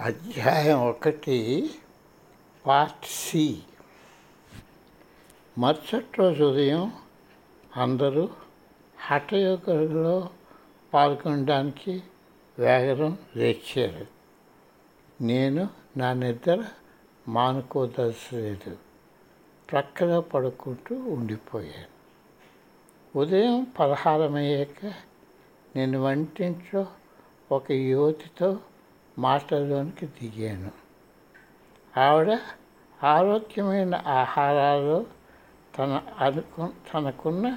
అధ్యాయం ఒకటి part C. మరుసటి రోజు ఉదయం అందరూ హఠయోగంలో పాల్గొనడానికి వేగరం లేచారు. నేను నా నిద్ర మానుకోదలసలేదు ప్రక్కలో పడుకుంటూ ఉండిపోయాను. ఉదయం పలహారమయ్యాక నేను వంటింట్లో ఒక యువతితో మాటలోనికి దిగాను. ఆవిడ ఆరోగ్యమైన ఆహారాలు తన అనుకు తనకున్న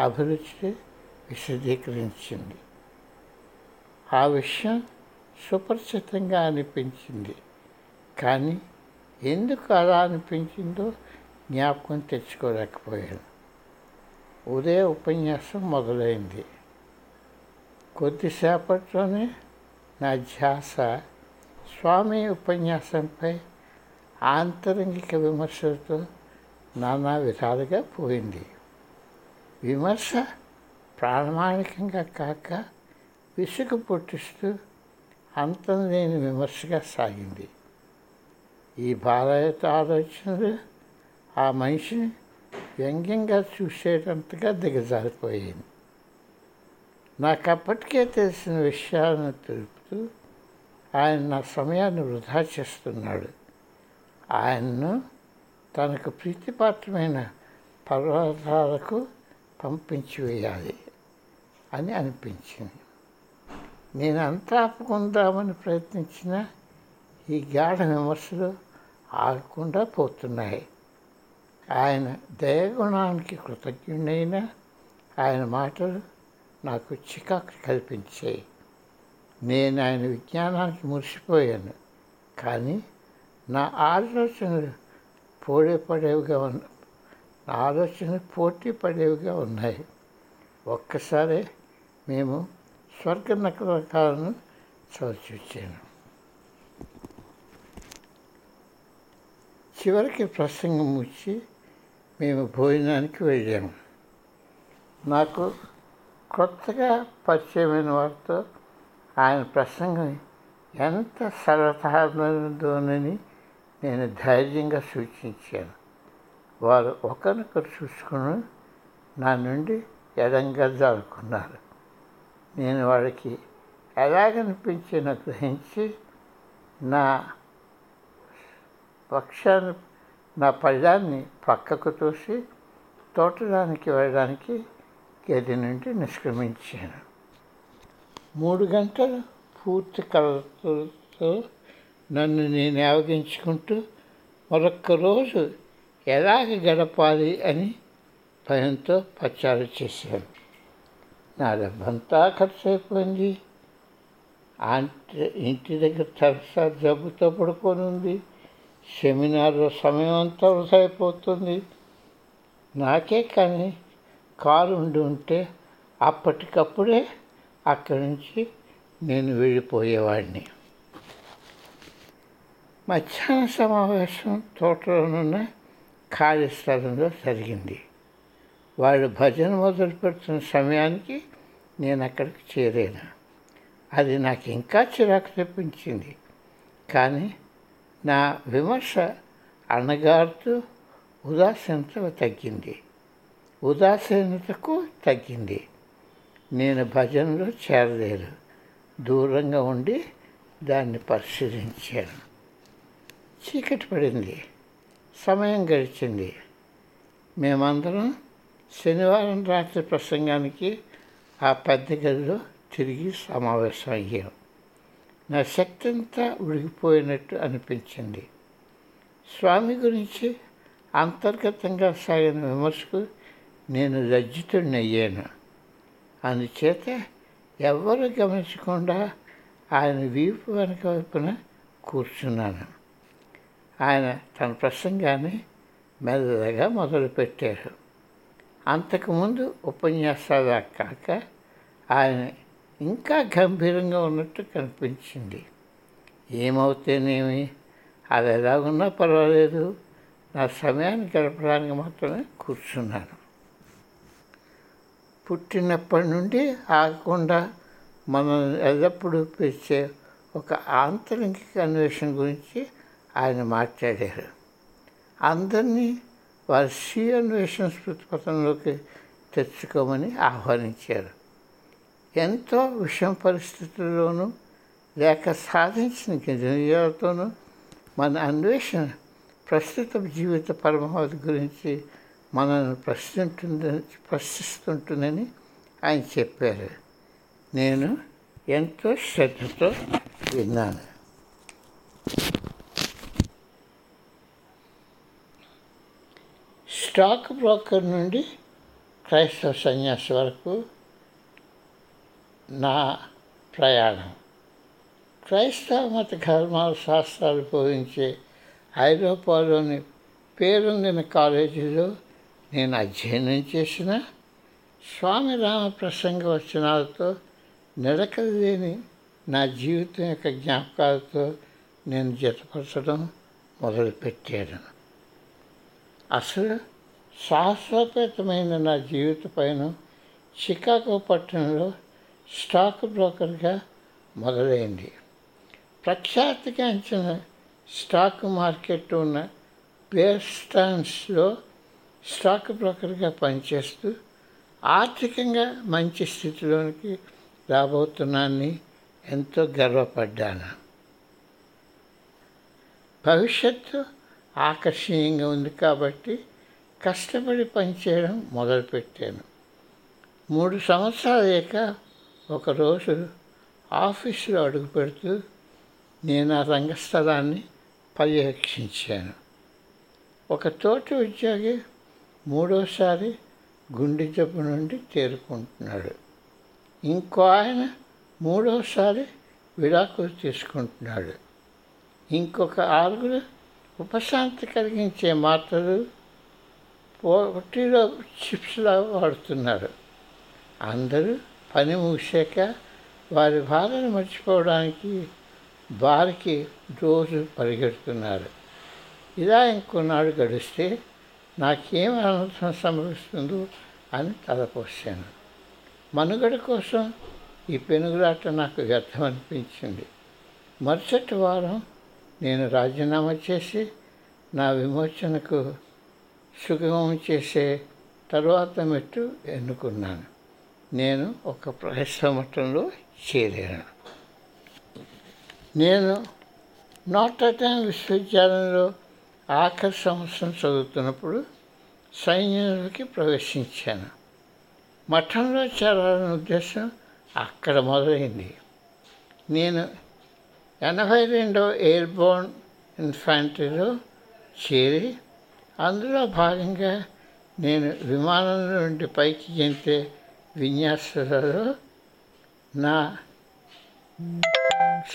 అభిరుచి విశదీకరించింది. ఆ విషయం సుపరిచితంగా అనిపించింది. కానీ ఎందుకు అలా అనిపించిందో జ్ఞాపకం తెచ్చుకోలేకపోయాను. ఉదయ ఉపన్యాసం మొదలైంది. కొద్దిసేపట్లోనే నా ధ్యాస స్వామి ఉపన్యాసంపై ఆంతరంగిక విమర్శలతో నానా విధాలుగా పోయింది. విమర్శ ప్రామాణికంగా కాక విసుగు పుట్టిస్తూ అంతం లేని విమర్శగా సాగింది. ఈ బాలయత ఆలోచనలు ఆ మనిషిని వ్యంగ్యంగా చూసేటంతగా దిగజారిపోయింది నాకు అప్పటికే తెలిసిన విషయాలను తెలుపు చేస్తూ ఆయన నా సమయాన్ని వృధా చేస్తున్నాడు. ఆయన్ను తనకు ప్రీతిపాత్రమైన పర్వతాలకు పంపించి వేయాలి అని అనిపించింది. నేను అంతా ఆపుకుందామని ప్రయత్నించిన ఈ గాఢ విమర్శలు ఆగకుండా పోతున్నాయి. ఆయన దయగుణానికి కృతజ్ఞుడైన ఆయన మాటలు నాకు చికాకు కల్పించాయి. నేను ఆయన విజ్ఞానానికి మురిసిపోయాను. కానీ నా ఆలోచనలు పోడే పడేవిగా ఉన్న నా ఆలోచనలు పోటీ పడేవిగా ఉన్నాయి. ఒక్కసారి మేము స్వర్గ నకరకాలను చవిచూచాను. చివరికి ప్రసంగం వచ్చి మేము భోజనానికి వెళ్ళాము. నాకు కొత్తగా పరిచయమైన వారితో ఆయన ప్రసంగం ఎంత సర్వసాధారణదోనని నేను ధైర్యంగా సూచించాను. వారు ఒకరినొకరు చూసుకుని నా నుండి ఎడంగా జారుకున్నారు నేను వాళ్ళకి ఎలాగనిపించినా గ్రహించి నా పక్షాన్ని నా పళ్ళాన్ని పక్కకు తోసి తోటడానికి వెళ్ళడానికి గది నుండి నిష్క్రమించాను. మూడు గంటలు పూర్తి కలతో నన్ను నేను ఆవగించుకుంటూ మరొక్క రోజు ఎలాగ గడపాలి అని భయంతో ప్రచారం చేశాను. నా డబ్బంతా ఖర్చు అయిపోయింది అంటే ఇంటి దగ్గర తరచా జబ్బుతో పడుకొని ఉంది. సెమినార్లో సమయం అంతా వృధా అయిపోతుంది. నాకే కానీ కారు ఉండి ఉంటే అప్పటికప్పుడే అక్కడి నుంచి నేను వెళ్ళిపోయేవాడిని. మధ్యాహ్న సమావేశం తోటలోనున్న ఖాళీ స్థలంలో జరిగింది. వాళ్ళు భజన మొదలు పెడుతున్న సమయానికి నేను అక్కడికి చేరాను. అది నాకు ఇంకా చిరాకు తెప్పించింది. కానీ నా విమర్శ అణగారుతూ ఉదాసీనత తగ్గింది. ఉదాసీనతకు తగ్గింది. నేను భజనలో చేరలేదు. దూరంగా ఉండి దాన్ని పరిశీలించాను. చీకటి పడింది. సమయం గడిచింది. మేమందరం శనివారం రాత్రి ప్రసంగానికి ఆ పెద్ద గదిలో తిరిగి సమావేశం అయ్యాం. నా శక్తి అంతా ఉడిగిపోయినట్టు అనిపించింది. స్వామి గురించి అంతర్గతంగా సాగిన విమర్శకు నేను లజ్జితుడినయ్యాను. అందుచేత ఎవ్వరు గమనించకుండా ఆయన వీపు వెనక వైపున కూర్చున్నాను. ఆయన తన ప్రసంగాన్ని మెల్లగా మొదలుపెట్టారు. అంతకుముందు ఉపన్యాసాలు కాక ఆయన ఇంకా గంభీరంగా ఉన్నట్టు కనిపించింది. ఏమవుతేనేమి? అది ఎలా ఉన్నా పర్వాలేదు. నా సమయాన్ని గడపడానికి మాత్రమే కూర్చున్నాను. పుట్టినప్పటి నుండి ఆగకుండా మనం ఎల్లప్పుడూ పిలిచే ఒక ఆంతరింగిక అన్వేషణ గురించి ఆయన మాట్లాడారు. అందరినీ వారి స్వీయ అన్వేషణ స్మృతిపథంలోకి తెచ్చుకోమని ఆహ్వానించారు. ఎంతో విషమ పరిస్థితుల్లోనూ లేక సాధించిన గిరిజలతోనూ మన అన్వేషణ ప్రస్తుత జీవిత పరమావధి గురించి మనల్ని ప్రశ్నింటుందని ప్రశ్నిస్తుంటుందని ఆయన చెప్పారు. నేను ఎంతో శ్రద్ధతో విన్నాను. స్టాక్ బ్రోకర్ నుండి క్రైస్తవ సన్యాసి వరకు నా ప్రయాణం. క్రైస్తవ మత ధర్మాల శాస్త్రాలు బోధించే ఐరోపాలోని పేరొందిన కాలేజీలో నేను అధ్యయనం చేసిన స్వామి రామ ప్రసంగ వచనాలతో నిలకలు లేని నా జీవితం యొక్క జ్ఞాపకాలతో నేను జతపరచడం మొదలుపెట్టాను. అసలు శాశ్వతమైన నా జీవిత పైన చికాగో పట్టణంలో స్టాక్ బ్రోకర్గా మొదలైంది. ప్రఖ్యాతిగాంచిన స్టాక్ మార్కెట్ ఉన్న బేర్స్టాన్స్లో స్టాక్ బ్రోకర్గా పనిచేస్తూ ఆర్థికంగా మంచి స్థితిలోనికి రాబోతున్నానని ఎంతో గర్వపడ్డాను. భవిష్యత్తు ఆకర్షణీయంగా ఉంది కాబట్టి కష్టపడి పనిచేయడం మొదలుపెట్టాను. మూడు సంవత్సరాలు లేక ఒకరోజు ఆఫీసులో అడుగు పెడుతూ నేను ఆ రంగస్థలాన్ని పర్యవేక్షించాను. ఒక తోటి ఉద్యోగి మూడోసారి గుండె జబ్బు నుండి తేరుకుంటున్నాడు. ఇంకో ఆయన మూడోసారి విడాకులు తీసుకుంటున్నాడు. ఇంకొక ఆరుగురు ఉపశాంతి కలిగించే మాత్రలు పొట్టిలో చిప్స్లా వాడుతున్నారు. అందరూ పని ముగిశాక వారి బాధను మర్చిపోవడానికి బారికి రోజు పరిగెడుతున్నారు. ఇలా ఇంకొన్నాడు గడిస్తే నాకేం అనర్థం సంభవిస్తుందో అని తలపోసాను మనుగడ కోసం ఈ పెనుగులాట నాకు వ్యర్థం అనిపించింది మరుసటి వారం నేను రాజీనామా చేసి నా విమోచనకు సుగమం చేసే తరువాత మెట్టు ఎన్నుకున్నాను. నేను ఒక క్రైస్తవ చేరాను. నేను నాటర్డామ్ విశ్వవిద్యాలయంలో ఆఖరి సంవత్సరం చదువుతున్నప్పుడు సైన్యంలోకి ప్రవేశించాను. మఠంలో చేరాలనే ఉద్దేశం అక్కడ మొదలైంది. నేను ఎనభై రెండవ ఎయిర్బోర్న్ ఇన్ఫాంట్రీలో చేరి అందులో భాగంగా నేను విమానం నుండి పైకి చెందే విన్యాసాలలో నా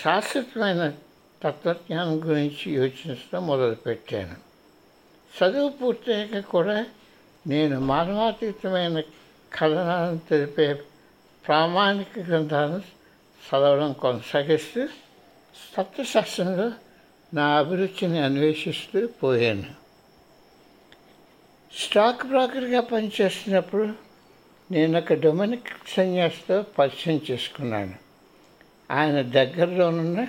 శాశ్వతమైన తత్వజ్ఞానం గురించి యోచించడం మొదలుపెట్టాను చదువు పూర్తయ్యాక కూడా నేను మానవాతీతమైన కథనాలను తెలిపే ప్రామాణిక గ్రంథాలను చదవడం కొనసాగిస్తూ తత్వశాస్త్రంలో నా అభిరుచిని అన్వేషిస్తూ పోయాను స్టాక్ బ్రోకర్గా పనిచేస్తున్నప్పుడు నేను ఒక డొమినిక్ సన్యాసితో పరిచయం చేసుకున్నాను ఆయన దగ్గరలోనున్న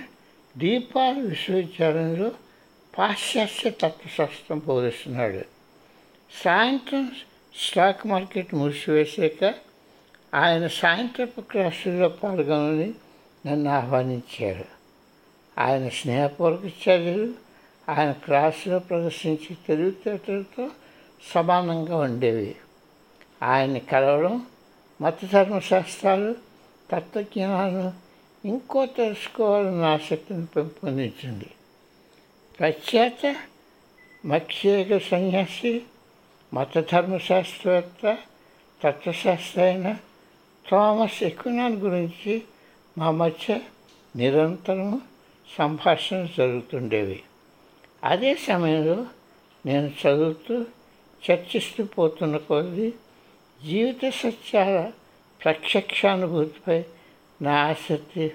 దీపా విశ్వవిద్యాలయంలో పాశ్చాత్య తత్వశాస్త్రం బోధిస్తున్నాడు. సాయంత్రం స్టాక్ మార్కెట్ మూసివేశాక ఆయన సాయంత్రపు క్లాసుల్లో పాల్గొనని నన్ను ఆహ్వానించారు. ఆయన స్నేహపూర్వక చర్యలు ఆయన క్లాసులో ప్రదర్శించే తెలివితేటలతో సమానంగా ఉండేవి. ఆయన్ని కలవడం మత ధర్మశాస్త్రాలు తత్వజ్ఞానాలు ఇంకో తెలుసుకోవాలన్న ఆసక్తిని పెంపొందించింది. ప్రఖ్యాత మక్షేగ సన్యాసి మతధర్మశాస్త్రవేత్త తత్వశాస్త్ర అయిన థామస్ ఎక్వినాన్ గురించి మా మధ్య నిరంతరం సంభాషణ జరుగుతుండేవి. అదే సమయంలో నేను చదువుతూ చర్చిస్తూ పోతున్న కొద్దీ జీవిత సత్యాల ప్రత్యక్షానుభూతిపై నా ఆసక్తి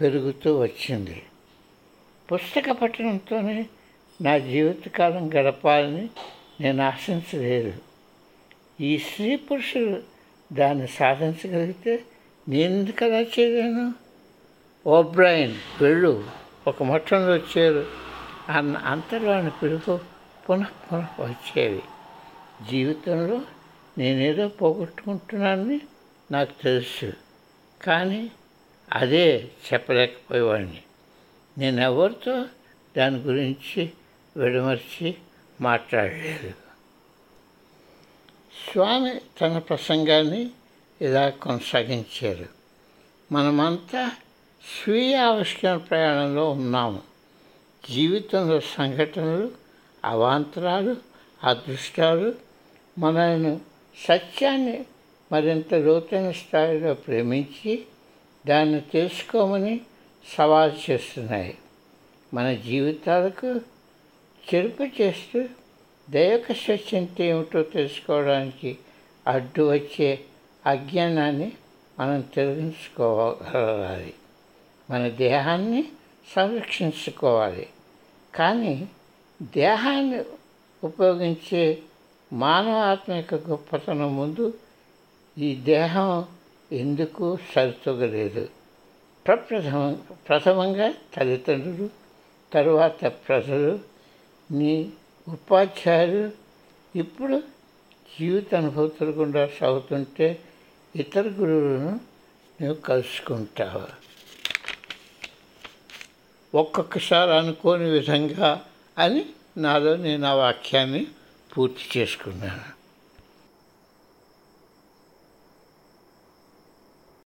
పెరుగుతూ వచ్చింది. పుస్తక పఠనంతోనే నా జీవితకాలం గడపాలని నేను ఆశించలేదు. ఈ స్త్రీ పురుషులు దాన్ని సాధించగలిగితే నేను ఎందుకు అలా చేయలేను? ఓబ్రాయిన్ వెళ్ళు ఒక మొట్టంలో వచ్చారు అన్న అంతలోని పిలుపు పునః పునః వచ్చేవి జీవితంలో నేనేదో పోగొట్టుకుంటున్నానని నాకు తెలుసు. కానీ అదే చెప్పలేకపోయేవాడిని. నేను ఎవరితో దాని గురించి విడమర్చి మాట్లాడలేదు. స్వామి తన ప్రసంగాన్ని ఇలా కొనసాగించారు. మనమంతా స్వీయ ఆవిష్కరణ ప్రయాణంలో ఉన్నాము. జీవితంలో సంఘటనలు అవాంతరాలు అదృష్టాలు మనల్ని సత్యాన్ని మరింత లోతైన స్థాయిలో ప్రేమించి దాన్ని తెలుసుకోమని సవాల్ చేస్తున్నాయి. మన జీవితాలకు చెరుపు చేస్తూ దైవక సత్యంతో ఏమిటో తెలుసుకోవడానికి అడ్డు వచ్చే అజ్ఞానాన్ని మనం తొలగించుకోవాలి మన దేహాన్ని సంరక్షించుకోవాలి. కానీ దేహాన్ని ఉపయోగించే మానవ యొక్క గొప్పతనం ముందు ఈ దేహం ఎందుకు సరితూగలేదు? ప్రప్రథమ ప్రథమంగా తల్లిదండ్రులు తరువాత ప్రజలు నీ ఉపాధ్యాయులు ఇప్పుడు జీవిత అనుభూతులు గుండా సాగుతుంటే ఇతర గురువులను నువ్వు కలుసుకుంటావు? ఒక్కొక్కసారి అనుకోని విధంగా అని నాలో నేను ఆ వాక్యాన్ని పూర్తి చేసుకున్నాను.